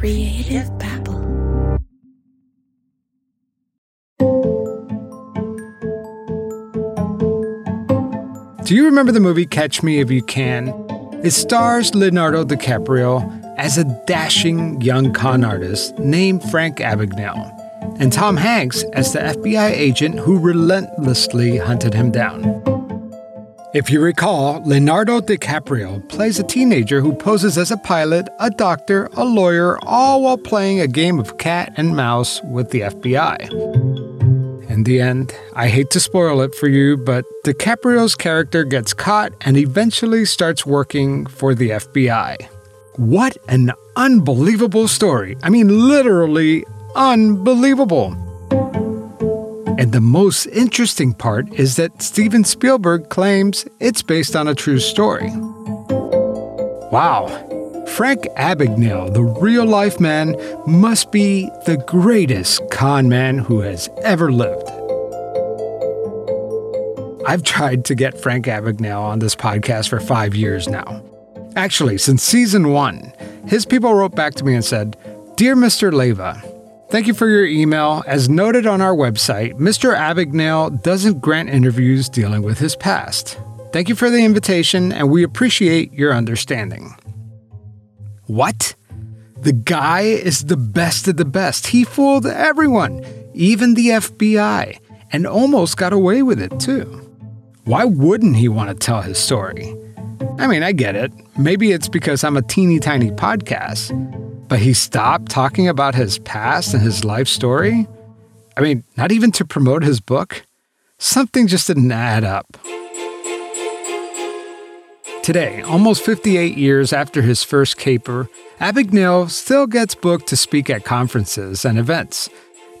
Creative Babble. Do you remember the movie Catch Me If You Can? It stars Leonardo DiCaprio as a dashing young con artist named Frank Abagnale, and Tom Hanks as the FBI agent who relentlessly hunted him down. If you recall, Leonardo DiCaprio plays a teenager who poses as a pilot, a doctor, a lawyer, all while playing a game of cat and mouse with the FBI. In the end, I hate to spoil it for you, but DiCaprio's character gets caught and eventually starts working for the FBI. What an unbelievable story! I mean, literally unbelievable. And the most interesting part is that Steven Spielberg claims it's based on a true story. Wow. Frank Abagnale, the real life man, must be the greatest con man who has ever lived. I've tried to get Frank Abagnale on this podcast for five years now. Actually, since season one, his people wrote back to me and said, Dear Mr. Leiva, Thank you for your email. As noted on our website, Mr. Abagnale doesn't grant interviews dealing with his past. Thank you for the invitation, and we appreciate your understanding. What? The guy is the best of the best. He fooled everyone, even the FBI, and almost got away with it, too. Why wouldn't he want to tell his story? I mean, I get it. Maybe it's because I'm a teeny tiny podcast but he stopped talking about his past and his life story? I mean, not even to promote his book? Something just didn't add up. Today, almost 58 years after his first caper, Abagnale still gets booked to speak at conferences and events.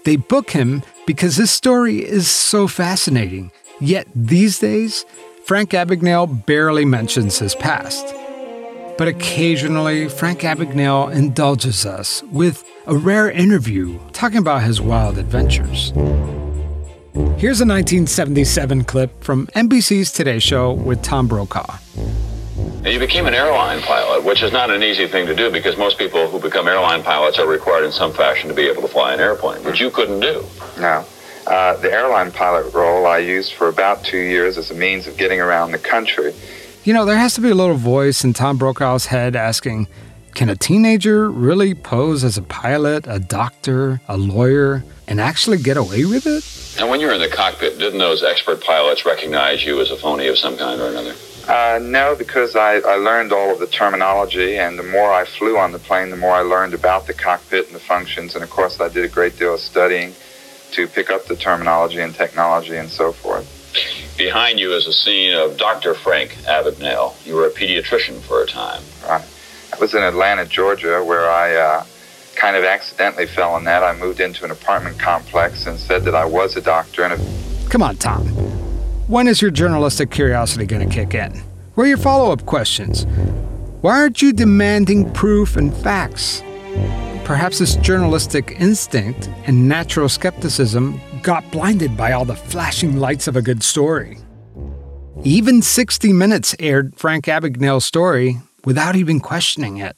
They book him because his story is so fascinating. Yet these days, Frank Abagnale barely mentions his past but occasionally Frank Abagnale indulges us with a rare interview talking about his wild adventures. Here's a 1977 clip from NBC's Today Show with Tom Brokaw. You became an airline pilot, which is not an easy thing to do because most people who become airline pilots are required in some fashion to be able to fly an airplane, which you couldn't do. No. Uh, the airline pilot role I used for about two years as a means of getting around the country. You know, there has to be a little voice in Tom Brokaw's head asking, can a teenager really pose as a pilot, a doctor, a lawyer, and actually get away with it? And when you were in the cockpit, didn't those expert pilots recognize you as a phony of some kind or another? Uh, no, because I, I learned all of the terminology, and the more I flew on the plane, the more I learned about the cockpit and the functions. And of course, I did a great deal of studying to pick up the terminology and technology and so forth. Behind you is a scene of Dr. Frank Abagnale. You were a pediatrician for a time. Right. I was in Atlanta, Georgia, where I uh, kind of accidentally fell in that. I moved into an apartment complex and said that I was a doctor. And a- Come on, Tom. When is your journalistic curiosity going to kick in? Where are your follow up questions? Why aren't you demanding proof and facts? Perhaps this journalistic instinct and natural skepticism got blinded by all the flashing lights of a good story. Even 60 Minutes aired Frank Abagnale's story without even questioning it.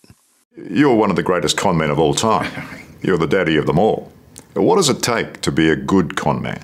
You're one of the greatest con men of all time. You're the daddy of them all. What does it take to be a good con man?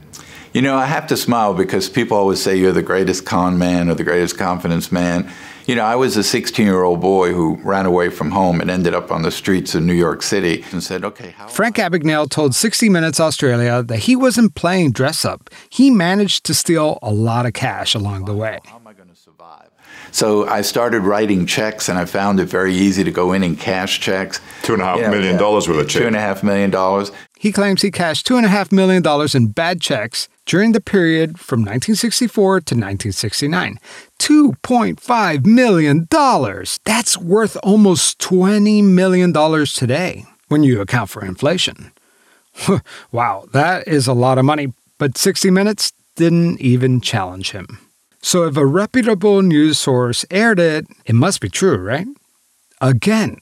You know, I have to smile because people always say you're the greatest con man or the greatest confidence man. You know, I was a 16 year old boy who ran away from home and ended up on the streets of New York City and said, okay, how. Frank Abagnale told 60 Minutes Australia that he wasn't playing dress up. He managed to steal a lot of cash along the way. How am I going to survive? So I started writing checks, and I found it very easy to go in and cash checks. Two and a half You know, million yeah, dollars worth of check. Two and a half million dollars. He claims he cashed $2.5 million in bad checks during the period from 1964 to 1969. $2.5 million. That's worth almost $20 million today when you account for inflation. wow, that is a lot of money, but 60 Minutes didn't even challenge him. So if a reputable news source aired it, it must be true, right? Again,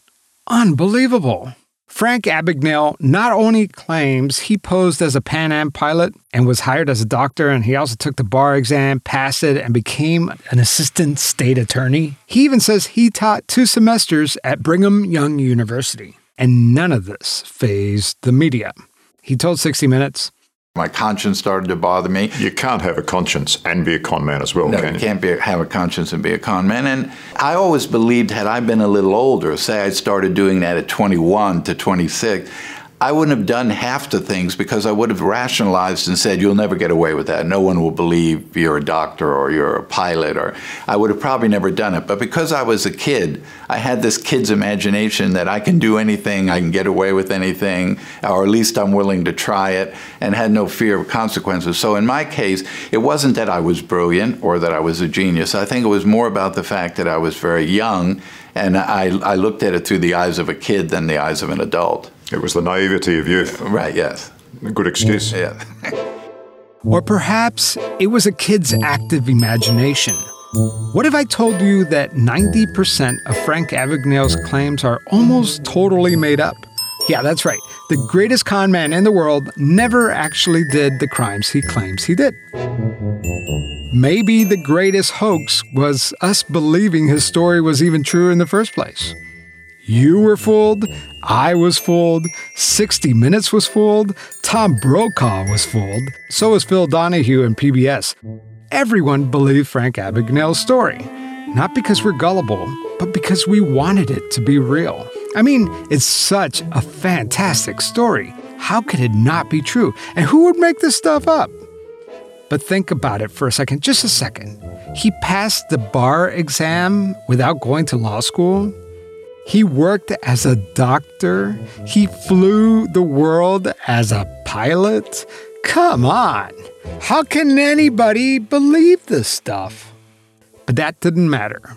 unbelievable. Frank Abagnale not only claims he posed as a Pan Am pilot and was hired as a doctor, and he also took the bar exam, passed it, and became an assistant state attorney, he even says he taught two semesters at Brigham Young University. And none of this fazed the media. He told 60 Minutes, my conscience started to bother me. You can't have a conscience and be a con man as well, no, can you? can't be, have a conscience and be a con man. And I always believed, had I been a little older, say I started doing that at 21 to 26, I wouldn't have done half the things because I would have rationalized and said, You'll never get away with that. No one will believe you're a doctor or you're a pilot, or I would have probably never done it. But because I was a kid, I had this kid's imagination that I can do anything, I can get away with anything, or at least I'm willing to try it, and had no fear of consequences. So in my case, it wasn't that I was brilliant or that I was a genius. I think it was more about the fact that I was very young and I, I looked at it through the eyes of a kid than the eyes of an adult. It was the naivety of youth. Right, yes. A good excuse. Yeah. or perhaps it was a kid's active imagination. What if I told you that 90% of Frank Abagnale's claims are almost totally made up? Yeah, that's right. The greatest con man in the world never actually did the crimes he claims he did. Maybe the greatest hoax was us believing his story was even true in the first place. You were fooled, I was fooled, 60 Minutes was fooled, Tom Brokaw was fooled, so was Phil Donahue and PBS. Everyone believed Frank Abagnale's story, not because we're gullible, but because we wanted it to be real. I mean, it's such a fantastic story. How could it not be true? And who would make this stuff up? But think about it for a second, just a second. He passed the bar exam without going to law school. He worked as a doctor. He flew the world as a pilot. Come on. How can anybody believe this stuff? But that didn't matter.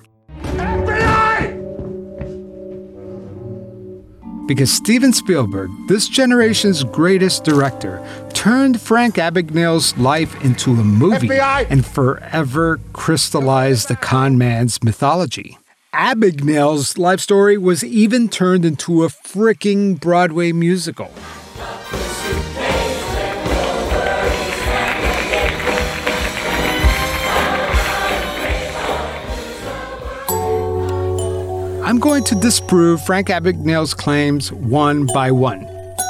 Because Steven Spielberg, this generation's greatest director, turned Frank Abagnale's life into a movie FBI! and forever crystallized the con man's mythology. Abagnale's life story was even turned into a freaking Broadway musical. I'm going to disprove Frank Abagnale's claims one by one,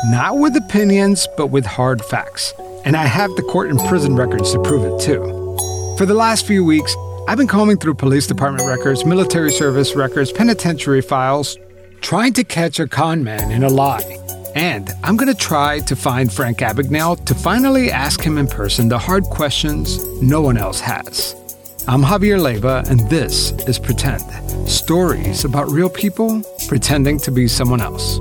not with opinions, but with hard facts. And I have the court and prison records to prove it too. For the last few weeks, I've been combing through police department records, military service records, penitentiary files, trying to catch a con man in a lie. And I'm going to try to find Frank Abagnale to finally ask him in person the hard questions no one else has. I'm Javier Leiva, and this is Pretend stories about real people pretending to be someone else.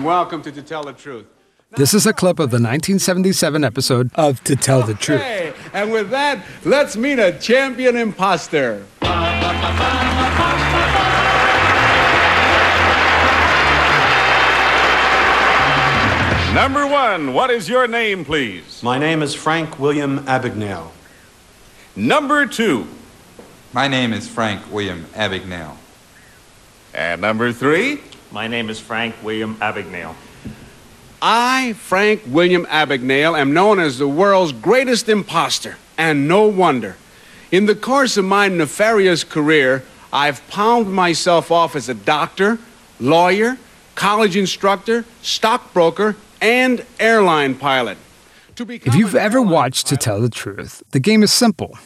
And welcome to To Tell the Truth. This is a clip of the 1977 episode of To Tell the Truth. Okay, and with that, let's meet a champion imposter. Number one, what is your name, please? My name is Frank William Abagnale. Number two. My name is Frank William Abagnale. And number three. My name is Frank William Abagnale. I, Frank William Abagnale, am known as the world's greatest impostor, and no wonder. In the course of my nefarious career, I've palmed myself off as a doctor, lawyer, college instructor, stockbroker, and airline pilot. If you've ever watched To Tell the Truth, the game is simple.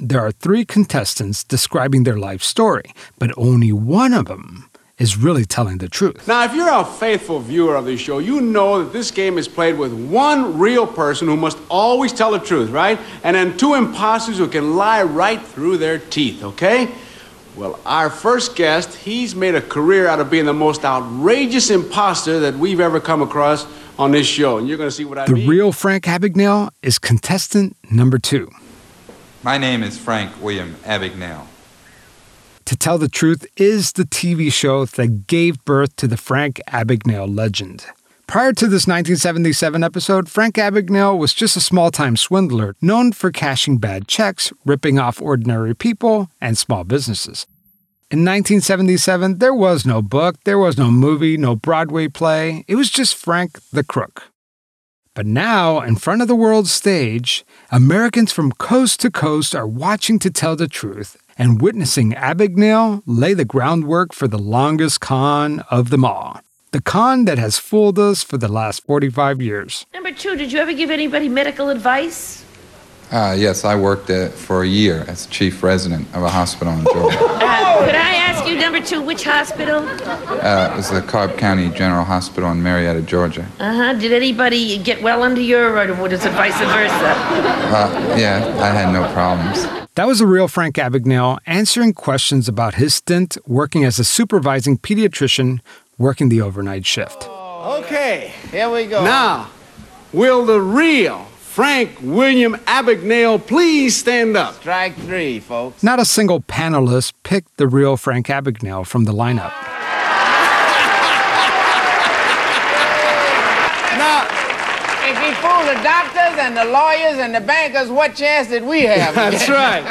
There are three contestants describing their life story, but only one of them is really telling the truth. Now, if you're a faithful viewer of this show, you know that this game is played with one real person who must always tell the truth, right? And then two imposters who can lie right through their teeth, okay? Well, our first guest, he's made a career out of being the most outrageous imposter that we've ever come across on this show. And you're going to see what I The mean. real Frank Abagnale is contestant number two. My name is Frank William Abagnale. To Tell the Truth is the TV show that gave birth to the Frank Abagnale legend. Prior to this 1977 episode, Frank Abagnale was just a small time swindler known for cashing bad checks, ripping off ordinary people, and small businesses. In 1977, there was no book, there was no movie, no Broadway play. It was just Frank the Crook. But now, in front of the world stage, Americans from coast to coast are watching to tell the truth and witnessing Abagnale lay the groundwork for the longest con of them all. The con that has fooled us for the last 45 years. Number two, did you ever give anybody medical advice? Uh, yes, I worked uh, for a year as chief resident of a hospital in Georgia. Uh, could I ask you, number two, which hospital? Uh, it was the Cobb County General Hospital in Marietta, Georgia. Uh huh. Did anybody get well under your, or was it vice versa? Uh, yeah, I had no problems. That was a real Frank Abagnale answering questions about his stint working as a supervising pediatrician working the overnight shift. Okay, here we go. Now, will the real Frank William Abagnale please stand up? Strike three, folks. Not a single panelist picked the real Frank Abagnale from the lineup. Now, if he fooled the doctors and the lawyers and the bankers, what chance did we have? That's right.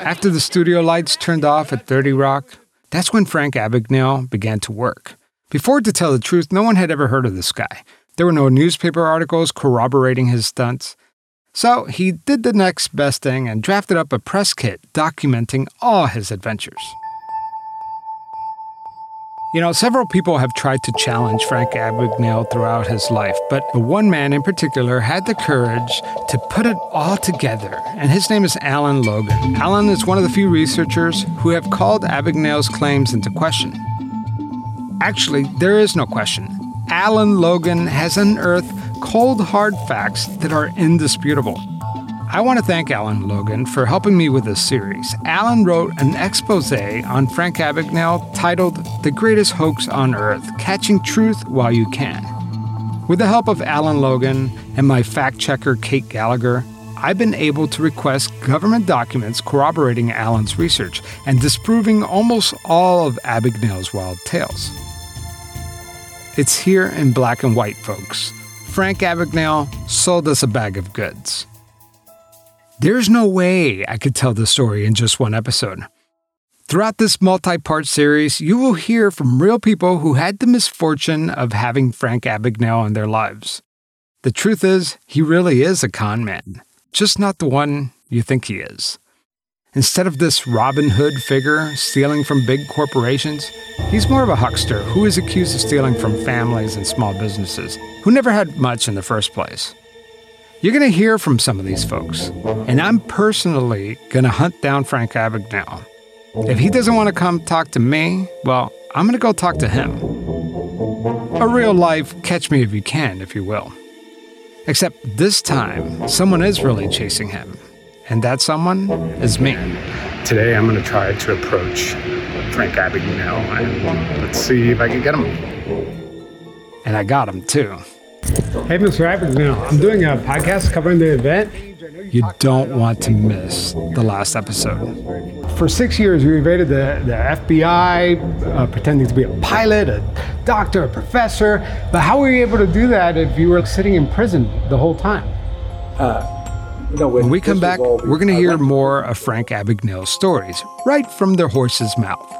After the studio lights turned off at 30 Rock, that's when Frank Abagnale began to work. Before, to tell the truth, no one had ever heard of this guy. There were no newspaper articles corroborating his stunts. So he did the next best thing and drafted up a press kit documenting all his adventures. You know, several people have tried to challenge Frank Abagnale throughout his life, but one man in particular had the courage to put it all together, and his name is Alan Logan. Alan is one of the few researchers who have called Abagnale's claims into question. Actually, there is no question. Alan Logan has unearthed cold, hard facts that are indisputable. I want to thank Alan Logan for helping me with this series. Alan wrote an expose on Frank Abagnale titled The Greatest Hoax on Earth Catching Truth While You Can. With the help of Alan Logan and my fact checker Kate Gallagher, I've been able to request government documents corroborating Alan's research and disproving almost all of Abagnale's wild tales. It's here in black and white, folks. Frank Abagnale sold us a bag of goods. There's no way I could tell the story in just one episode. Throughout this multi part series, you will hear from real people who had the misfortune of having Frank Abagnale in their lives. The truth is, he really is a con man, just not the one you think he is. Instead of this Robin Hood figure stealing from big corporations, he's more of a huckster who is accused of stealing from families and small businesses who never had much in the first place. You're going to hear from some of these folks, and I'm personally going to hunt down Frank Abagnale. If he doesn't want to come talk to me, well, I'm going to go talk to him. A real life catch me if you can, if you will. Except this time, someone is really chasing him, and that someone is me. Today, I'm going to try to approach Frank Abagnale, and let's see if I can get him. And I got him too. Hey, Mr. Abagnale, I'm doing a podcast covering the event. You don't want to miss the last episode. For six years, you evaded the, the FBI, uh, pretending to be a pilot, a doctor, a professor. But how were you able to do that if you were sitting in prison the whole time? When we come back, we're going to hear more of Frank Abagnale's stories right from the horse's mouth.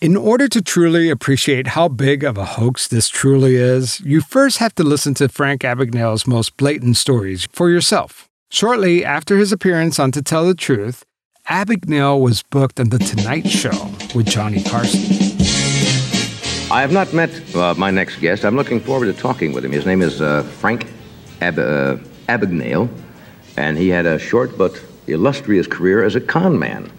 In order to truly appreciate how big of a hoax this truly is, you first have to listen to Frank Abagnale's most blatant stories for yourself. Shortly after his appearance on To Tell the Truth, Abagnale was booked on The Tonight Show with Johnny Carson. I have not met uh, my next guest. I'm looking forward to talking with him. His name is uh, Frank Ab- uh, Abagnale, and he had a short but illustrious career as a con man.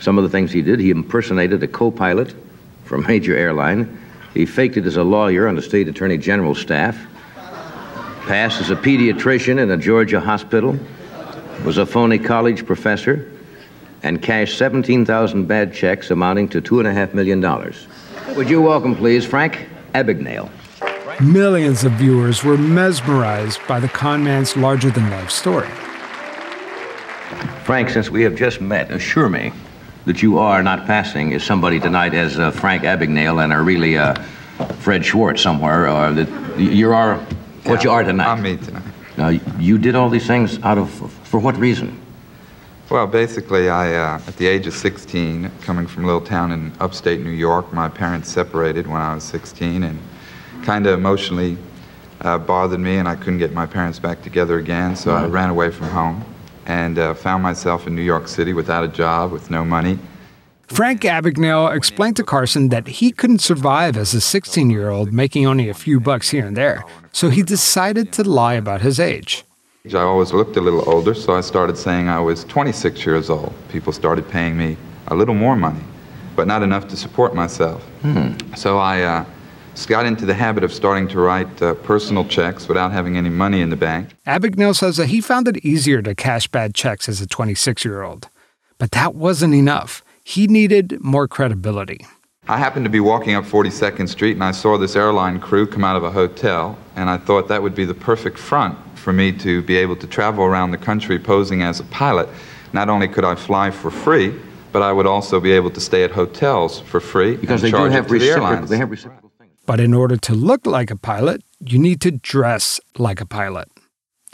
Some of the things he did, he impersonated a co-pilot from a major airline. He faked it as a lawyer on the state attorney general's staff. Passed as a pediatrician in a Georgia hospital. Was a phony college professor. And cashed 17,000 bad checks amounting to $2.5 million. Would you welcome, please, Frank Abagnale? Millions of viewers were mesmerized by the con man's larger than life story. Frank, since we have just met, assure me that you are not passing as somebody tonight as uh, Frank Abagnale and are really uh, Fred Schwartz somewhere, or that you are what Yeah, you are tonight. I'm me tonight. Now, you did all these things out of, for what reason? Well, basically, I, uh, at the age of 16, coming from a little town in upstate New York, my parents separated when I was 16 and kind of emotionally uh, bothered me, and I couldn't get my parents back together again, so I ran away from home and uh, found myself in New York City without a job, with no money. Frank Abagnale explained to Carson that he couldn't survive as a 16 year old making only a few bucks here and there, so he decided to lie about his age. I always looked a little older, so I started saying I was 26 years old. People started paying me a little more money, but not enough to support myself. So I uh, got into the habit of starting to write uh, personal checks without having any money in the bank. Abagnale says that he found it easier to cash bad checks as a 26 year old. But that wasn't enough. He needed more credibility. I happened to be walking up 42nd Street and I saw this airline crew come out of a hotel, and I thought that would be the perfect front for me to be able to travel around the country posing as a pilot. Not only could I fly for free, but I would also be able to stay at hotels for free Because and they do charge it have to the reciprocal. airlines. They have reciprocal. things. But in order to look like a pilot, you need to dress like a pilot.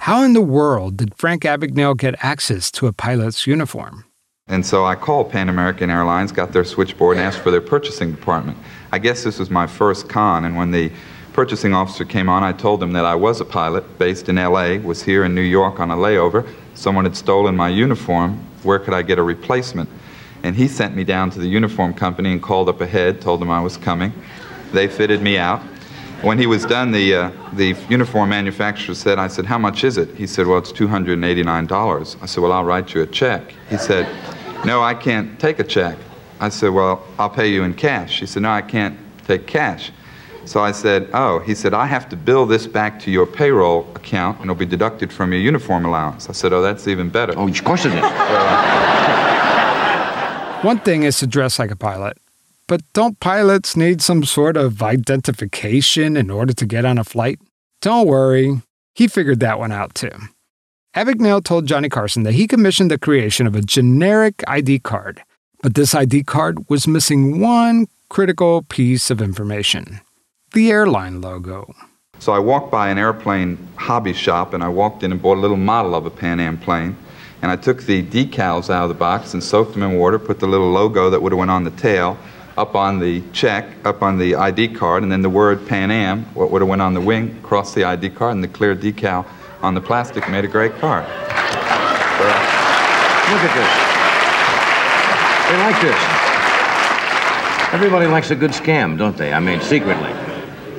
How in the world did Frank Abagnale get access to a pilot's uniform? And so I called Pan American Airlines, got their switchboard, and asked for their purchasing department. I guess this was my first con, and when the purchasing officer came on, I told him that I was a pilot based in LA, was here in New York on a layover. Someone had stolen my uniform. Where could I get a replacement? And he sent me down to the uniform company and called up ahead, told them I was coming. They fitted me out. When he was done, the, uh, the uniform manufacturer said, I said, how much is it? He said, well, it's $289. I said, well, I'll write you a check. He said, no, I can't take a check. I said, well, I'll pay you in cash. He said, no, I can't take cash. So I said, oh, he said, I have to bill this back to your payroll account and it'll be deducted from your uniform allowance. I said, oh, that's even better. Oh, of course it is. One thing is to dress like a pilot, but don't pilots need some sort of identification in order to get on a flight? Don't worry, he figured that one out too. Abagnale told Johnny Carson that he commissioned the creation of a generic ID card, but this ID card was missing one critical piece of information the airline logo. So I walked by an airplane hobby shop and I walked in and bought a little model of a Pan Am plane. And I took the decals out of the box and soaked them in water, put the little logo that would have went on the tail up on the check, up on the ID card, and then the word Pan Am, what would have went on the wing, across the ID card, and the clear decal on the plastic made a great card. Look at this. They like this. Everybody likes a good scam, don't they? I mean, secretly.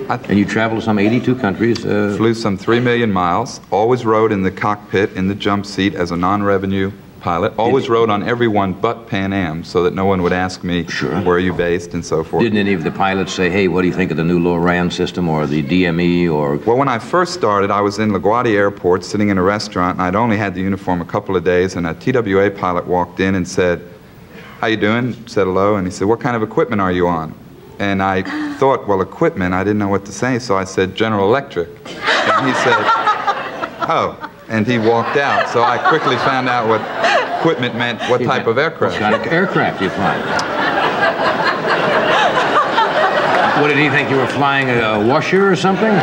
And you traveled to some 82 countries. Uh, Flew some three million miles, always rode in the cockpit, in the jump seat as a non-revenue pilot, always rode on every one but Pan Am so that no one would ask me, where are you based, and so forth. Didn't any of the pilots say, hey, what do you think of the new LORAN system or the DME or... Well, when I first started, I was in LaGuardia Airport sitting in a restaurant, and I'd only had the uniform a couple of days, and a TWA pilot walked in and said, how you doing? Said hello, and he said, what kind of equipment are you on? And I thought, well, equipment, I didn't know what to say, so I said, General Electric. And he said, oh, and he walked out. So I quickly found out what equipment meant, what type of aircraft. What kind of aircraft you fly? what did he think you were flying a washer or something?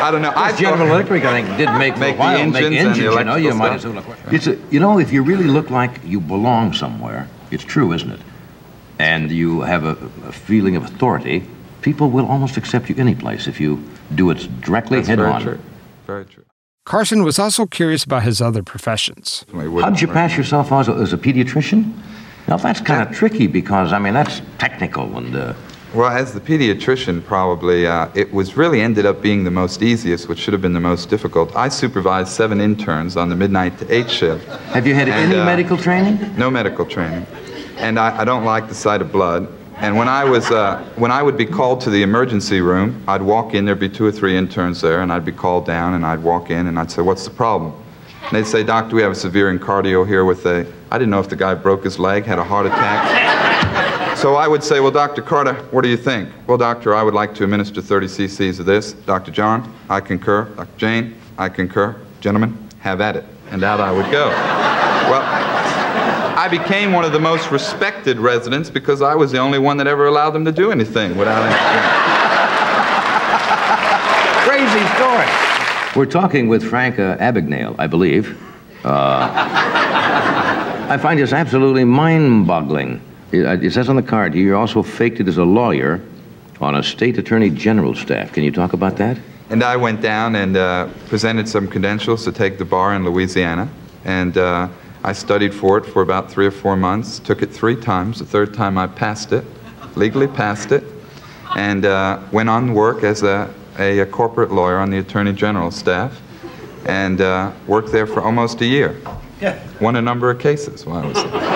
I don't know. I General Electric, I think, did make, Make while, the engines make engines. you know, you might as well. It's a, you know, if you really look like you belong somewhere, it's true, isn't it? And you have a, a feeling of authority. People will almost accept you any place if you do it directly That's head very on. true. Very true. Carson was also curious about his other professions. How did you pass yourself as a, as a pediatrician? Now that's kind of tricky because I mean that's technical and uh, Well, as the pediatrician, probably uh, it was really ended up being the most easiest, which should have been the most difficult. I supervised seven interns on the midnight to eight shift. Have you had And, any uh, medical training? No medical training, and I, I don't like the sight of blood. And when I was uh, when I would be called to the emergency room, I'd walk in. There'd be two or three interns there, and I'd be called down, and I'd walk in, and I'd say, "What's the problem?" And they'd say, "Doctor, we have a severe incardio here with a." I didn't know if the guy broke his leg, had a heart attack. so I would say, "Well, Doctor Carter, what do you think?" "Well, doctor, I would like to administer 30 cc's of this." "Doctor John, I concur." "Doctor Jane, I concur." "Gentlemen, have at it." And out I would go. Well, I became one of the most respected residents because I was the only one that ever allowed them to do anything without interference. Crazy story. We're talking with Frank uh, Abagnale, I believe. Uh, I find this absolutely mind-boggling. It, uh, it says on the card here, you also faked it as a lawyer on a state attorney general staff. Can you talk about that? And I went down and uh, presented some credentials to take the bar in Louisiana. And uh, I studied for it for about three or four months. Took it three times. The third time I passed it, legally passed it, and uh, went on work as a, a, a corporate lawyer on the attorney general staff, and uh, worked there for almost a year. Yeah. Won a number of cases while I was there.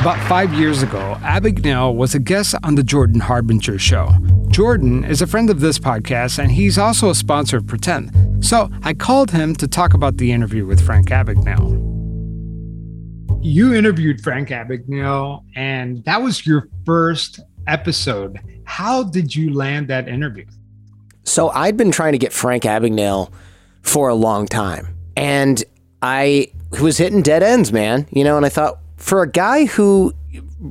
About five years ago, Abagnale was a guest on the Jordan Harbinger show. Jordan is a friend of this podcast, and he's also a sponsor of Pretend. So I called him to talk about the interview with Frank Abagnale. You interviewed Frank Abagnale, and that was your first episode. How did you land that interview? So I'd been trying to get Frank Abagnale for a long time, and I was hitting dead ends, man. You know, and I thought for a guy who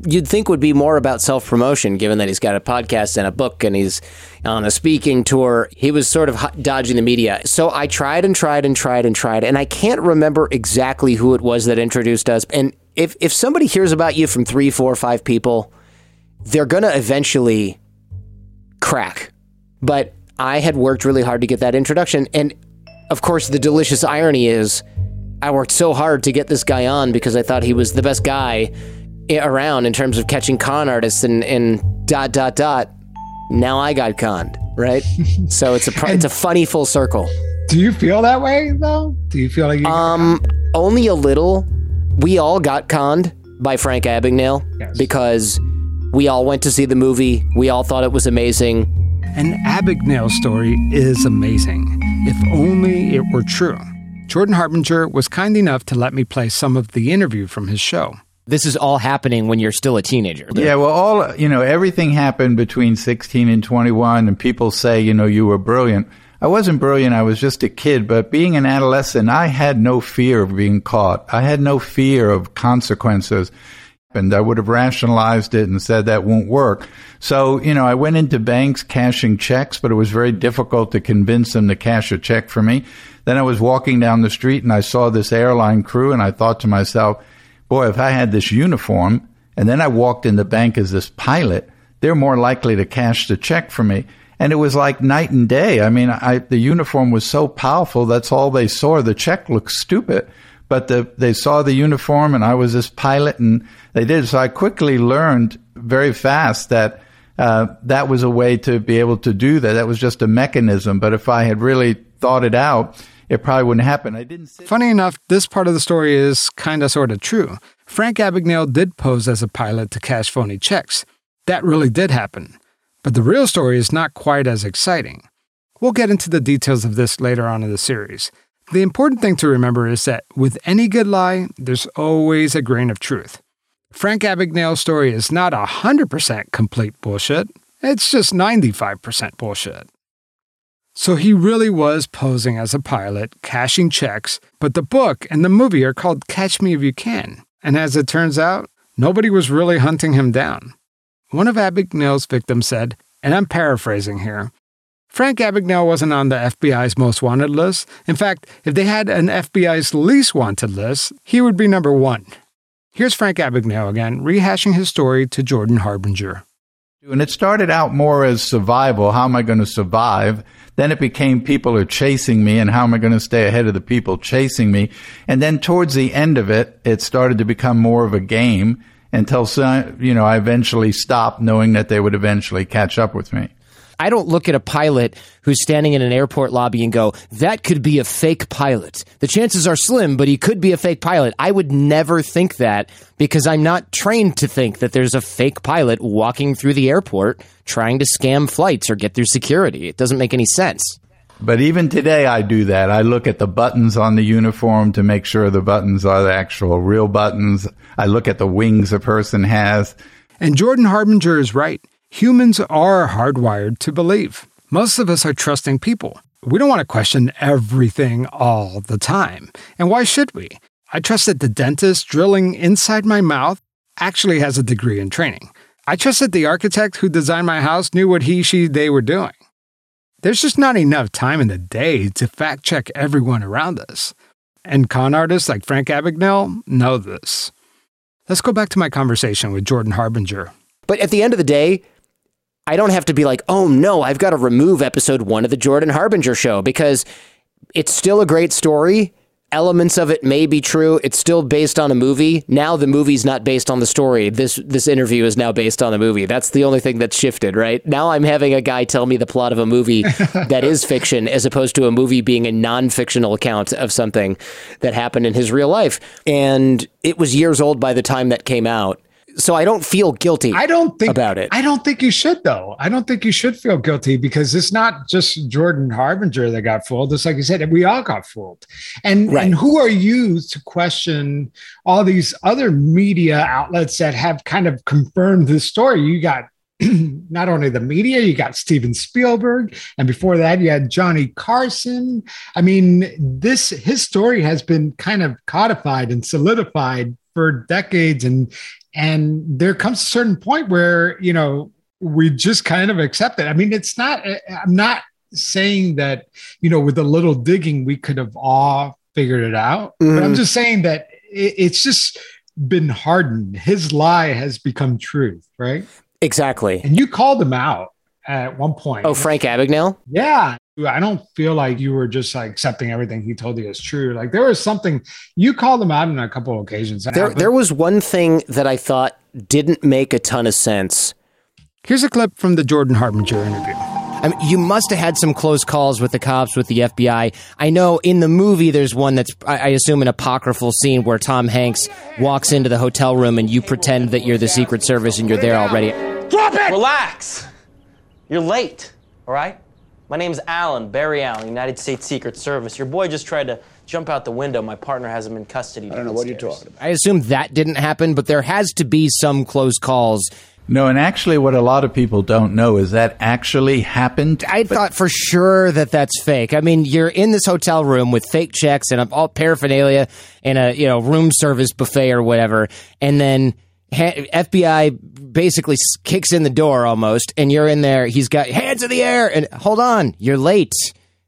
you'd think would be more about self promotion, given that he's got a podcast and a book and he's on a speaking tour, he was sort of dodging the media. So I tried and tried and tried and tried, and I can't remember exactly who it was that introduced us. And if if somebody hears about you from three, four, five people, they're gonna eventually crack. But I had worked really hard to get that introduction. And of course, the delicious irony is I worked so hard to get this guy on because I thought he was the best guy around in terms of catching con artists and, and dot, dot, dot. Now I got conned, right? so it's a, it's a funny full circle. Do you feel that way though? Do you feel like you? Um, only a little. We all got conned by Frank Abagnale because we all went to see the movie. We all thought it was amazing. An Abagnale story is amazing, if only it were true. Jordan Harbinger was kind enough to let me play some of the interview from his show. This is all happening when you're still a teenager. Yeah, well, all you know, everything happened between 16 and 21, and people say, you know, you were brilliant. I wasn't brilliant. I was just a kid. But being an adolescent, I had no fear of being caught. I had no fear of consequences. And I would have rationalized it and said that won't work. So, you know, I went into banks cashing checks, but it was very difficult to convince them to cash a check for me. Then I was walking down the street and I saw this airline crew and I thought to myself, boy, if I had this uniform and then I walked in the bank as this pilot, they're more likely to cash the check for me. And it was like night and day. I mean, I, the uniform was so powerful. That's all they saw. The check looked stupid, but the, they saw the uniform and I was this pilot and they did. So I quickly learned very fast that uh, that was a way to be able to do that. That was just a mechanism. But if I had really thought it out, it probably wouldn't happen. I didn't. Funny enough, this part of the story is kind of sort of true. Frank Abagnale did pose as a pilot to cash phony checks. That really did happen. But the real story is not quite as exciting. We'll get into the details of this later on in the series. The important thing to remember is that with any good lie, there's always a grain of truth. Frank Abagnale's story is not 100% complete bullshit, it's just 95% bullshit. So he really was posing as a pilot, cashing checks, but the book and the movie are called Catch Me If You Can. And as it turns out, nobody was really hunting him down. One of Abagnale's victims said, and I'm paraphrasing here Frank Abagnale wasn't on the FBI's most wanted list. In fact, if they had an FBI's least wanted list, he would be number one. Here's Frank Abagnale again, rehashing his story to Jordan Harbinger. And it started out more as survival. How am I going to survive? Then it became people are chasing me and how am I going to stay ahead of the people chasing me? And then towards the end of it, it started to become more of a game. until you know I eventually stopped, knowing that they would eventually catch up with me. I don't look at a pilot who's standing in an airport lobby and go, that could be a fake pilot. The chances are slim, but he could be a fake pilot. I would never think that because I'm not trained to think that there's a fake pilot walking through the airport trying to scam flights or get through security. It doesn't make any sense. But even today, I do that. I look at the buttons on the uniform to make sure the buttons are the actual real buttons. I look at the wings a person has. And Jordan Harbinger is right. Humans are hardwired to believe. Most of us are trusting people. We don't want to question everything all the time. And why should we? I trust that the dentist drilling inside my mouth actually has a degree in training. I trust that the architect who designed my house knew what he, she, they were doing. There's just not enough time in the day to fact check everyone around us. And con artists like Frank Abagnale know this. Let's go back to my conversation with Jordan Harbinger. But at the end of the day, I don't have to be like, oh no, I've got to remove episode one of the Jordan Harbinger show because it's still a great story. Elements of it may be true. It's still based on a movie. Now the movie's not based on the story. This this interview is now based on the movie. That's the only thing that's shifted, right? Now I'm having a guy tell me the plot of a movie that is fiction as opposed to a movie being a non-fictional account of something that happened in his real life. And it was years old by the time that came out so I don't feel guilty. I don't think about it. I don't think you should though. I don't think you should feel guilty because it's not just Jordan Harbinger that got fooled. It's like you said, we all got fooled. And right. and who are you to question all these other media outlets that have kind of confirmed this story? You got not only the media, you got Steven Spielberg, and before that, you had Johnny Carson. I mean, this his story has been kind of codified and solidified for decades, and and there comes a certain point where you know we just kind of accept it. I mean it's not i'm not saying that you know with a little digging we could have all figured it out. Mm. but i'm mm-hmm. just saying that it, it's just been hardened. His lie has become truth right? Exactly. And you called him out at one point. Oh frank abagnale? Yeah I don't feel like you were just like accepting everything he told you as true. Like there was something you called him out on a couple of occasions. There, there was one thing that I thought didn't make a ton of sense. Here's a clip from the Jordan Harbinger interview. I mean, you must have had some close calls with the cops, with the FBI. I know in the movie there's one that's, I assume, an apocryphal scene where Tom Hanks walks into the hotel room and you pretend that you're the Secret Service and you're there already. Drop it! Relax. You're late, all right? My name's Allen, Barry Allen, United States Secret Service. Your boy just tried to jump out the window. My partner has him in custody. I don't know what you're talking about. I assume that didn't happen, but there has to be some close calls. No, and actually, what a lot of people don't know is that actually happened. I thought for sure that that's fake. I mean, you're in this hotel room with fake checks and all paraphernalia and a you know room service buffet or whatever, and then FBI basically kicks in the door almost, and you're in there. He's got hands in the air, and hold on, you're late.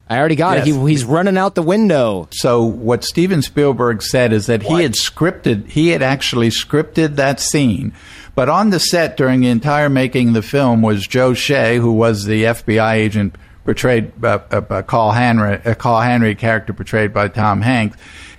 I already got yes. it. He, he's running out the window. So what Steven Spielberg said is that what? he had scripted, he had actually scripted that scene. But on the set during the entire making of the film was Joe Shea, who was the FBI agent portrayed by uh, uh, Carl Henry, a Carl Henry character portrayed by Tom Hanks.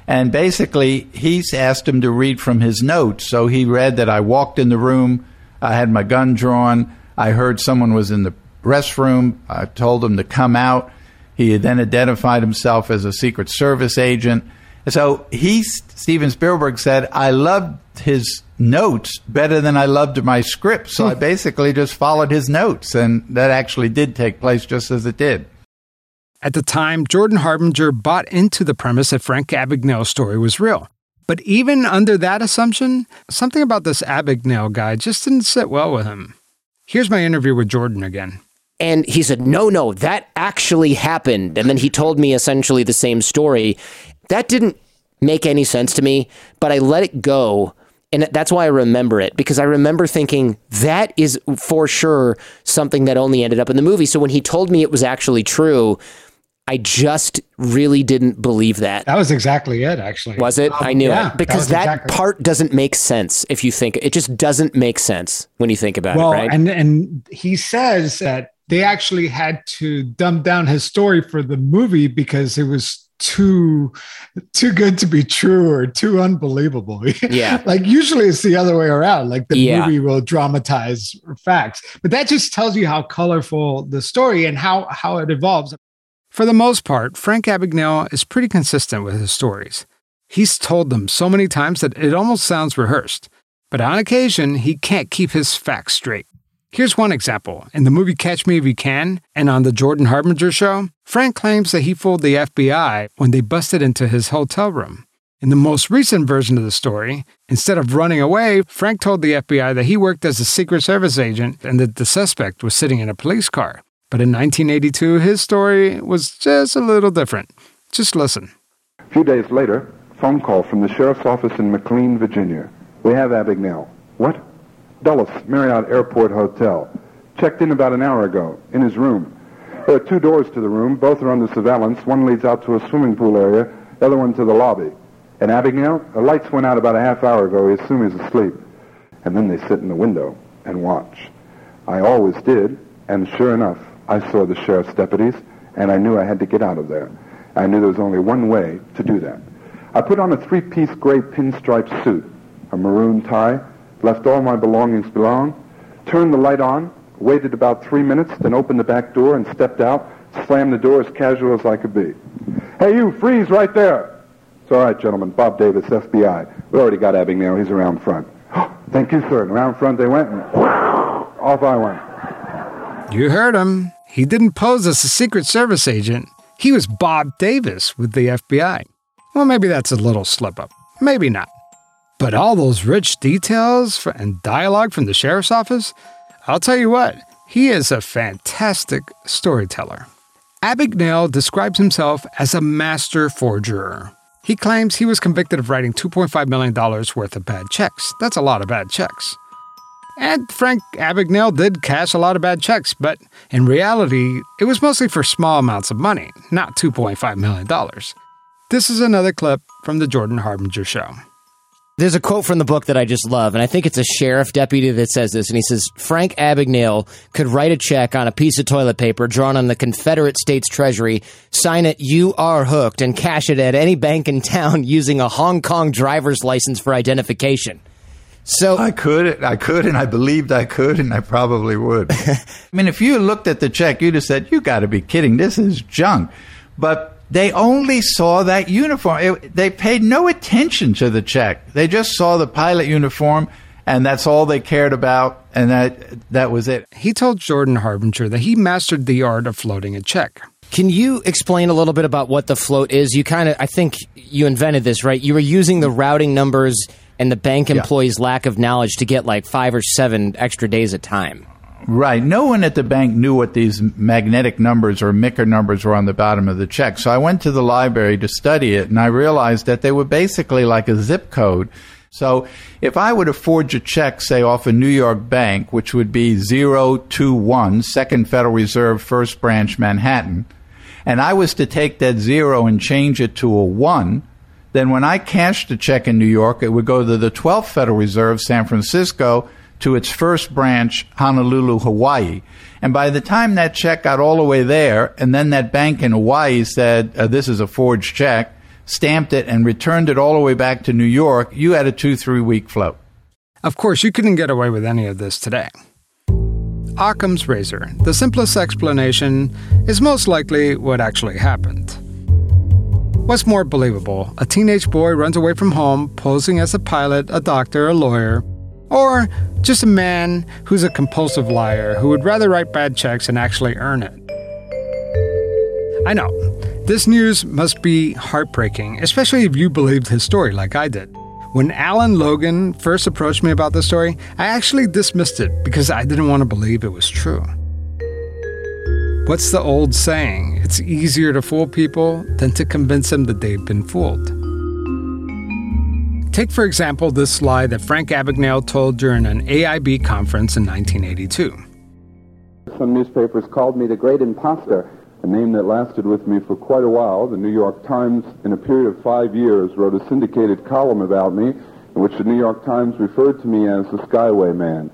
And basically, he's asked him to read from his notes. So he read that I walked in the room, I had my gun drawn, I heard someone was in the restroom, I told him to come out. He then identified himself as a Secret Service agent. So he, Steven Spielberg said, I loved his notes better than I loved my script. So I hmm. basically just followed his notes, and that actually did take place just as it did. At the time, Jordan Harbinger bought into the premise that Frank Abagnale's story was real. But even under that assumption, something about this Abagnale guy just didn't sit well with him. Here's my interview with Jordan again. And he said, No, no, that actually happened. And then he told me essentially the same story. That didn't make any sense to me, but I let it go. And that's why I remember it because I remember thinking that is for sure something that only ended up in the movie. So when he told me it was actually true, I just really didn't believe that. That was exactly it, actually. Was it? Um, I knew yeah, it because that, that exactly part doesn't make sense if you think it just doesn't make sense when you think about well, it, right? And and he says that they actually had to dumb down his story for the movie because it was too too good to be true or too unbelievable. Yeah. like usually it's the other way around. Like the Yeah. movie will dramatize facts. But that just tells you how colorful the story and how how it evolves. For the most part, Frank Abagnale is pretty consistent with his stories. He's told them so many times that it almost sounds rehearsed. But on occasion, he can't keep his facts straight. Here's one example. In the movie Catch Me If You Can and on the Jordan Harbinger show, Frank claims that he fooled the FBI when they busted into his hotel room. In the most recent version of the story, instead of running away, Frank told the FBI that he worked as a Secret Service agent and that the suspect was sitting in a police car. But in 1982, his story was just a little different. Just listen. A few days later, phone call from the sheriff's office in McLean, Virginia. We have Abagnale. What? Dulles, Marriott Airport Hotel. Checked in about an hour ago, in his room. There are two doors to the room. Both are under surveillance. One leads out to a swimming pool area, the other one to the lobby. And Abagnale, the lights went out about a half hour ago. We assume he's asleep. And then they sit in the window and watch. I always did, and sure enough, I saw the sheriff's deputies, and I knew I had to get out of there. I knew there was only one way to do that. I put on a three-piece gray pinstripe suit, a maroon tie, left all my belongings below, turned the light on, waited about three minutes, then opened the back door and stepped out, slammed the door as casual as I could be. Hey, you, freeze right there! It's all right, gentlemen. Bob Davis, FBI. We already got Abagnale. He's around front. Thank you, sir. And around front they went, and off I went. You heard him. He didn't pose as a Secret Service agent. He was Bob Davis with the FBI. Well, maybe that's a little slip up. Maybe not. But all those rich details and dialogue from the sheriff's office, I'll tell you what, he is a fantastic storyteller. Abagnale describes himself as a master forger. He claims he was convicted of writing $2.5 million worth of bad checks. That's a lot of bad checks. And Frank Abagnale did cash a lot of bad checks, but in reality, it was mostly for small amounts of money, not $2.5 million. This is another clip from the Jordan Harbinger show. There's a quote from the book that I just love, and I think it's a sheriff deputy that says this. And he says Frank Abagnale could write a check on a piece of toilet paper drawn on the Confederate States Treasury, sign it "You are hooked," and cash it at any bank in town using a Hong Kong driver's license for identification. So I could, I could, and I believed I could, and I probably would. I mean, if you looked at the check, you'd have said, "You got to be kidding! This is junk." But they only saw that uniform. It, they paid no attention to the check. They just saw the pilot uniform, and that's all they cared about, and that that was it. He told Jordan Harbinger that he mastered the art of floating a check. Can you explain a little bit about what the float is? You kind of, I think you invented this, right? You were using the routing numbers and the bank employees' lack of knowledge to get like five or seven extra days of time. Right. No one at the bank knew what these magnetic numbers or MICR numbers were on the bottom of the check. So I went to the library to study it, and I realized that they were basically like a zip code. So if I were to forge a check, say, off a New York bank, which would be 021, Second Federal Reserve, First Branch, Manhattan, and I was to take that zero and change it to a one, then when I cashed a check in New York, it would go to the 12th Federal Reserve, San Francisco, to its first branch, Honolulu, Hawaii. And by the time that check got all the way there, and then that bank in Hawaii said, uh, this is a forged check, stamped it, and returned it all the way back to New York, you had a two, three week float. Of course, you couldn't get away with any of this today. Occam's razor. The simplest explanation is most likely what actually happened. What's more believable? A teenage boy runs away from home posing as a pilot, a doctor, a lawyer, or just a man who's a compulsive liar who would rather write bad checks and actually earn it. I know, this news must be heartbreaking, especially if you believed his story like I did. When Alan Logan first approached me about this story, I actually dismissed it because I didn't want to believe it was true. What's the old saying? It's easier to fool people than to convince them that they've been fooled. Take, for example, this lie that Frank Abagnale told during an AIB conference in 1982. Some newspapers called me the great imposter, a name that lasted with me for quite a while. The New York Times, in a period of five years, wrote a syndicated column about me in which the New York Times referred to me as the Skyway Man.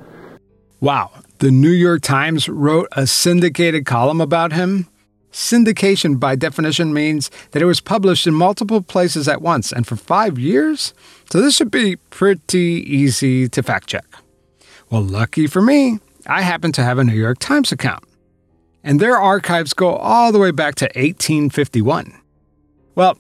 Wow, the New York Times wrote a syndicated column about him? Syndication, by definition, means that it was published in multiple places at once and for five years. So this should be pretty easy to fact check. Well, lucky for me, I happen to have a New York Times account. And their archives go all the way back to 1851. Well,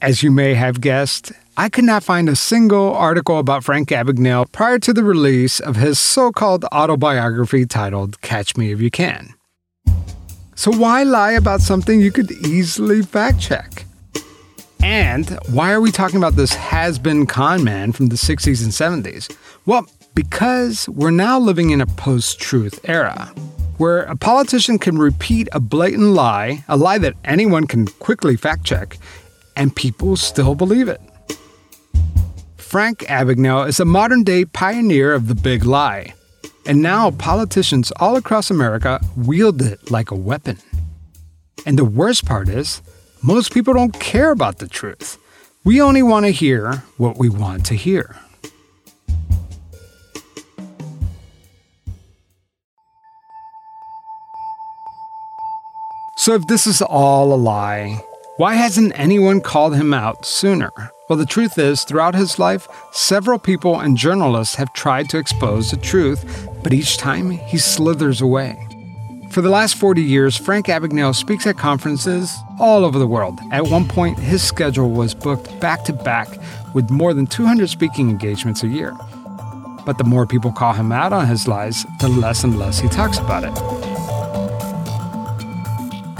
as you may have guessed, I could not find a single article about Frank Abagnale prior to the release of his so called autobiography titled Catch Me If You Can. So, why lie about something you could easily fact check? And why are we talking about this has been con man from the 60s and 70s? Well, because we're now living in a post truth era where a politician can repeat a blatant lie, a lie that anyone can quickly fact check, and people still believe it. Frank Abagnale is a modern day pioneer of the big lie, and now politicians all across America wield it like a weapon. And the worst part is, most people don't care about the truth. We only want to hear what we want to hear. So, if this is all a lie, why hasn't anyone called him out sooner? Well, the truth is, throughout his life, several people and journalists have tried to expose the truth, but each time he slithers away. For the last 40 years, Frank Abagnale speaks at conferences all over the world. At one point, his schedule was booked back to back with more than 200 speaking engagements a year. But the more people call him out on his lies, the less and less he talks about it.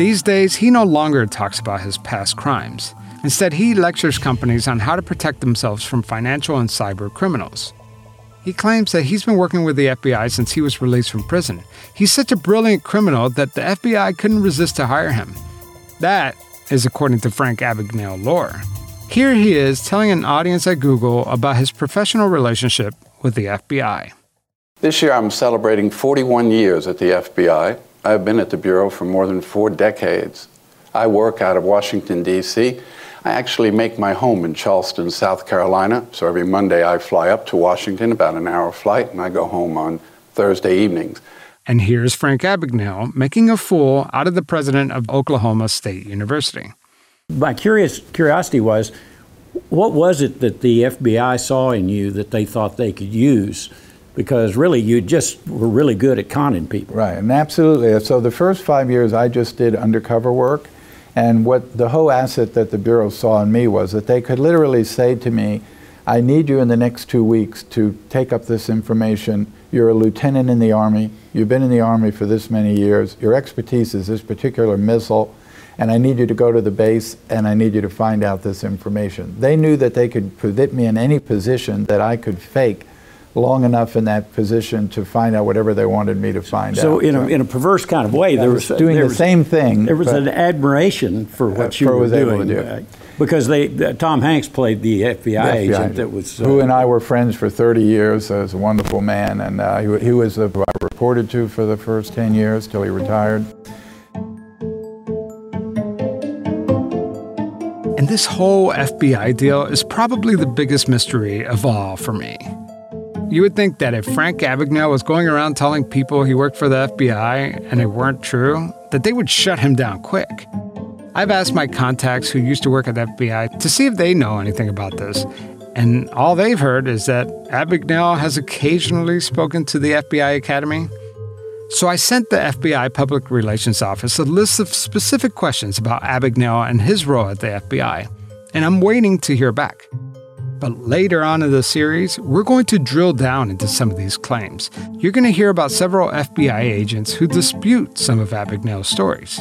These days, he no longer talks about his past crimes. Instead, he lectures companies on how to protect themselves from financial and cyber criminals. He claims that he's been working with the FBI since he was released from prison. He's such a brilliant criminal that the FBI couldn't resist to hire him. That is according to Frank Abagnale lore. Here he is telling an audience at Google about his professional relationship with the FBI. This year I'm celebrating 41 years at the FBI. I've been at the Bureau for more than four decades. I work out of Washington, D.C. I actually make my home in Charleston, South Carolina. So every Monday I fly up to Washington, about an hour flight, and I go home on Thursday evenings. And here's Frank Abagnale making a fool out of the president of Oklahoma State University. My curious curiosity was what was it that the FBI saw in you that they thought they could use? Because really, you just were really good at conning people. Right, and absolutely. So the first five years, I just did undercover work. And what the whole asset that the Bureau saw in me was that they could literally say to me, I need you in the next two weeks to take up this information. You're a lieutenant in the Army. You've been in the Army for this many years. Your expertise is this particular missile. And I need you to go to the base and I need you to find out this information. They knew that they could put me in any position that I could fake long enough in that position to find out whatever they wanted me to find so out. In so in a perverse kind of way, there was doing there the was, same thing. There was an admiration for what uh, you for were doing. Do. Uh, because they, uh, Tom Hanks played the FBI, the FBI agent that was. Who and I were friends for 30 years. Uh, was a wonderful man, and uh, he, he was who I reported to for the first 10 years till he retired. And this whole FBI deal is probably the biggest mystery of all for me. You would think that if Frank Abagnale was going around telling people he worked for the FBI and it weren't true, that they would shut him down quick. I've asked my contacts who used to work at the FBI to see if they know anything about this, and all they've heard is that Abagnale has occasionally spoken to the FBI Academy. So I sent the FBI Public Relations Office a list of specific questions about Abagnale and his role at the FBI, and I'm waiting to hear back. But later on in the series, we're going to drill down into some of these claims. You're going to hear about several FBI agents who dispute some of Abagnale's stories.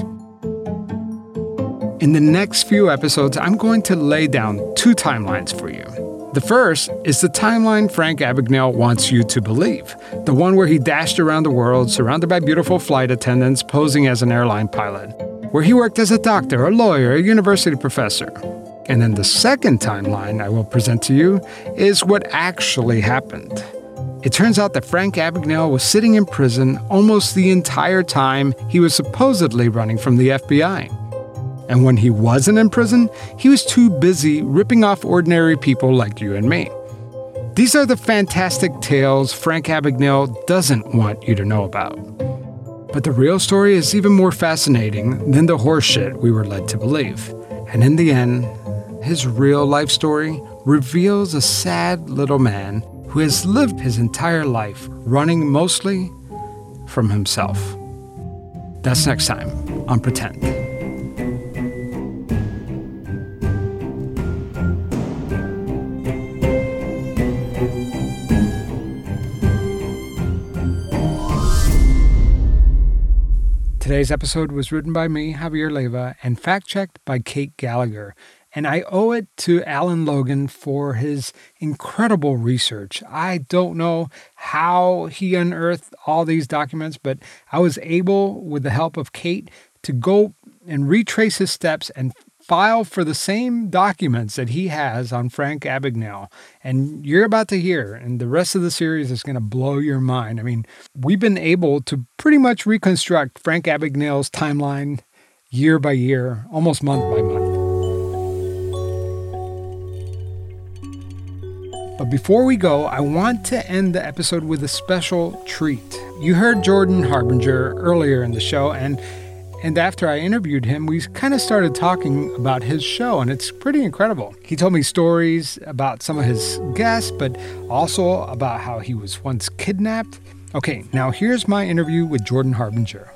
In the next few episodes, I'm going to lay down two timelines for you. The first is the timeline Frank Abagnale wants you to believe the one where he dashed around the world surrounded by beautiful flight attendants posing as an airline pilot, where he worked as a doctor, a lawyer, a university professor, and then the second timeline I will present to you is what actually happened. It turns out that Frank Abagnale was sitting in prison almost the entire time he was supposedly running from the FBI. And when he wasn't in prison, he was too busy ripping off ordinary people like you and me. These are the fantastic tales Frank Abagnale doesn't want you to know about. But the real story is even more fascinating than the horseshit we were led to believe. And in the end, his real life story reveals a sad little man who has lived his entire life running mostly from himself. That's next time on Pretend. Today's episode was written by me, Javier Leiva, and fact checked by Kate Gallagher. And I owe it to Alan Logan for his incredible research. I don't know how he unearthed all these documents, but I was able, with the help of Kate, to go and retrace his steps and file for the same documents that he has on Frank Abagnale. And you're about to hear, and the rest of the series is going to blow your mind. I mean, we've been able to pretty much reconstruct Frank Abagnale's timeline year by year, almost month by month. But before we go, I want to end the episode with a special treat. You heard Jordan Harbinger earlier in the show, and and after I interviewed him, we kind of started talking about his show, and it's pretty incredible. He told me stories about some of his guests, but also about how he was once kidnapped. Okay, now here's my interview with Jordan Harbinger.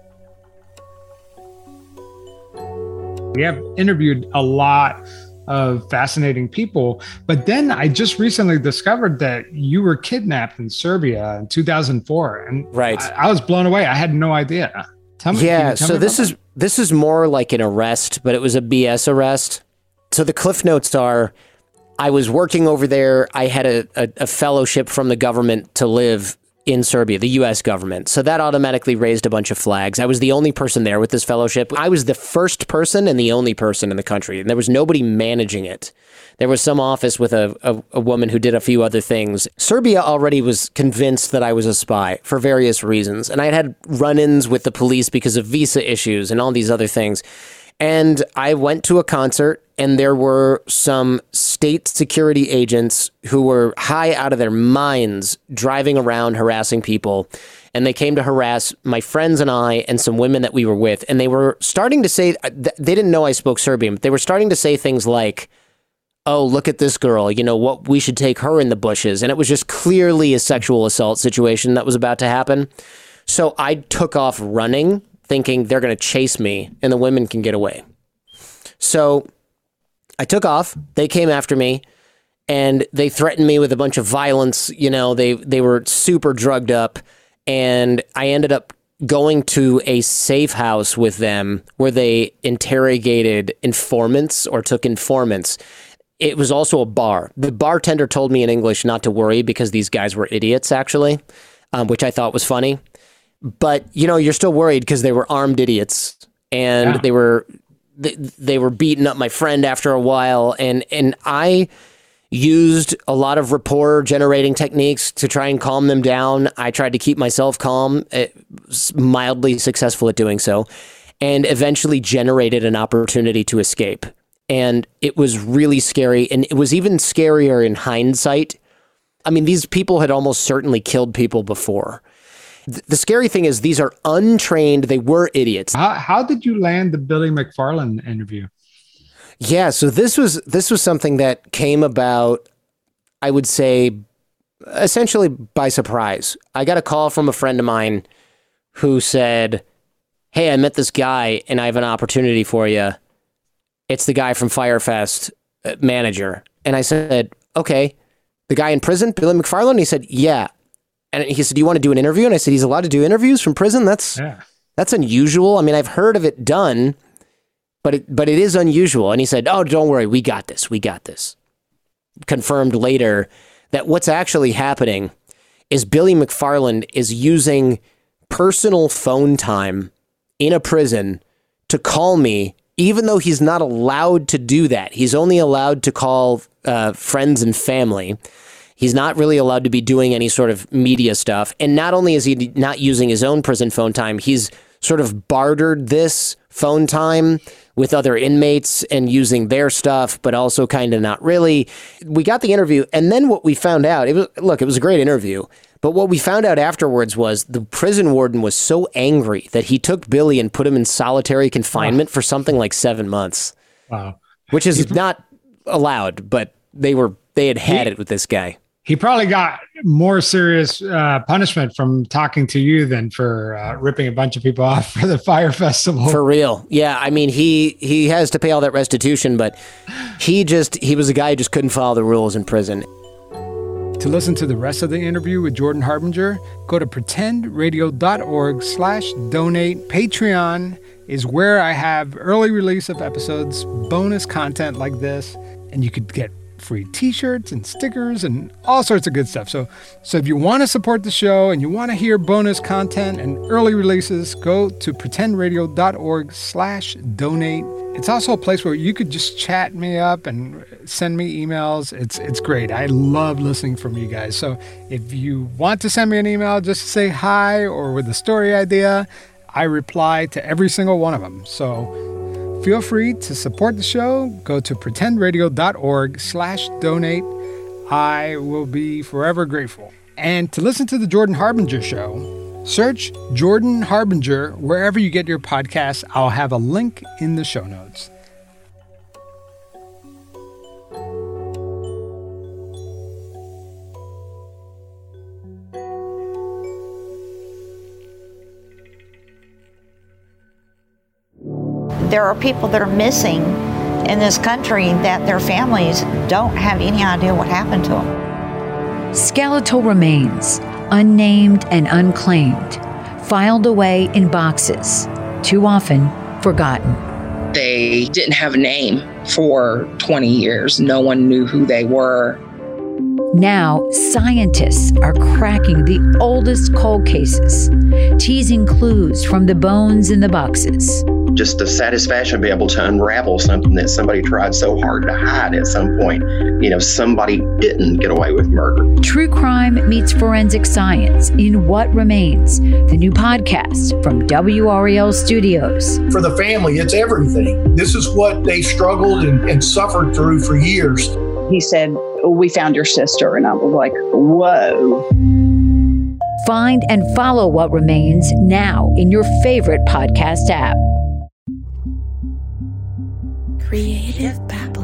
We have interviewed a lot of fascinating people. But then I just recently discovered that you were kidnapped in Serbia in 2004, and right, I, I was blown away. I had no idea. Tell me, yeah, tell so me this is this is more like an arrest, but it was a BS arrest. So the cliff notes are I was working over there. I had a, a, a fellowship from the government to live in Serbia, the US government. So that automatically raised a bunch of flags. I was the only person there with this fellowship. I was the first person and the only person in the country, and there was nobody managing it. There was some office with a, a, a woman who did a few other things. Serbia already was convinced that I was a spy for various reasons, and I had had run ins with the police because of visa issues and all these other things. And I went to a concert, and there were some state security agents who were high out of their minds driving around harassing people. And they came to harass my friends and I and some women that we were with. And they were starting to say, uh, they didn't know I spoke Serbian, but they were starting to say things like, oh, look at this girl, you know, what we should take her in the bushes. And it was just clearly a sexual assault situation that was about to happen. So I took off running thinking they're going to chase me and the women can get away. So I took off. They came after me and they threatened me with a bunch of violence. You know, they, they were super drugged up. And I ended up going to a safe house with them where they interrogated informants or took informants. It was also a bar. The bartender told me in English not to worry because these guys were idiots, actually, um, which I thought was funny but you know you're still worried because they were armed idiots and Yeah. they were they, they were beating up my friend after a while and and I used a lot of rapport generating techniques to try and calm them down. I tried to keep myself calm, eh, mildly successful at doing so, and eventually generated an opportunity to escape. And it was really scary and it was even scarier in hindsight. I mean, these people had almost certainly killed people before. Th- The scary thing is these are untrained, they were idiots. How, how did you land the Billy McFarland interview? Yeah, so this was this was something that came about I would say essentially by surprise. I got a call from a friend of mine who said, "Hey, I met this guy and I have an opportunity for you. It's the guy from Fyre Fest uh, manager." And I said, "Okay." The guy in prison, Billy McFarland, he said, "Yeah." And he said, "Do you want to do an interview?" And I said, "He's allowed to do interviews from prison? That's Yeah. that's unusual. I mean, I've heard of it done, but it but it is unusual. And he said, "Oh, don't worry, we got this. We got this." Confirmed later that what's actually happening is Billy McFarland is using personal phone time in a prison to call me, even though he's not allowed to do that. He's only allowed to call uh, friends and family. He's not really allowed to be doing any sort of media stuff. And not only is he not using his own prison phone time, he's sort of bartered this phone time with other inmates and using their stuff, but also kind of not really. We got the interview, and then what we found out, it was look, it was a great interview, But what we found out afterwards was the prison warden was so angry that he took Billy and put him in solitary confinement for something like seven months, Wow. which is not allowed. But they were they had had He- it with this guy. He probably got more serious uh, punishment from talking to you than for uh, ripping a bunch of people off for the Fyre Festival. For real. Yeah, I mean he he has to pay all that restitution, but he just he was a guy who just couldn't follow the rules in prison. To listen to the rest of the interview with Jordan Harbinger, go to pretendradio.org slash donate. Patreon is where I have early release of episodes, bonus content like this, and you could get free t-shirts and stickers and all sorts of good stuff. So so if you want to support the show and you want to hear bonus content and early releases, go to pretendradio.org slash donate. It's also a place where you could just chat me up and send me emails. It's it's great. I love listening from you guys. So if you want to send me an email just to say hi or with a story idea, I reply to every single one of them. So feel free to support the show. Go to pretendradio.org slash donate. I will be forever grateful. And to listen to the Jordan Harbinger show, search Jordan Harbinger wherever you get your podcasts. I'll have a link in the show notes. There are people that are missing in this country that their families don't have any idea what happened to them. Skeletal remains, unnamed and unclaimed, filed away in boxes, too often forgotten. They didn't have a name for 20 years. No one knew who they were. Now, scientists are cracking the oldest cold cases, teasing clues from the bones in the boxes. Just the satisfaction of being able to unravel something that somebody tried so hard to hide at some point. You know, somebody didn't get away with murder. True crime meets forensic science in What Remains, the new podcast from WREL Studios. For the family, it's everything. This is what they struggled and, and suffered through for years. He said, We found your sister. And I was like, Whoa. Find and follow What Remains now in your favorite podcast app. Creative Babble.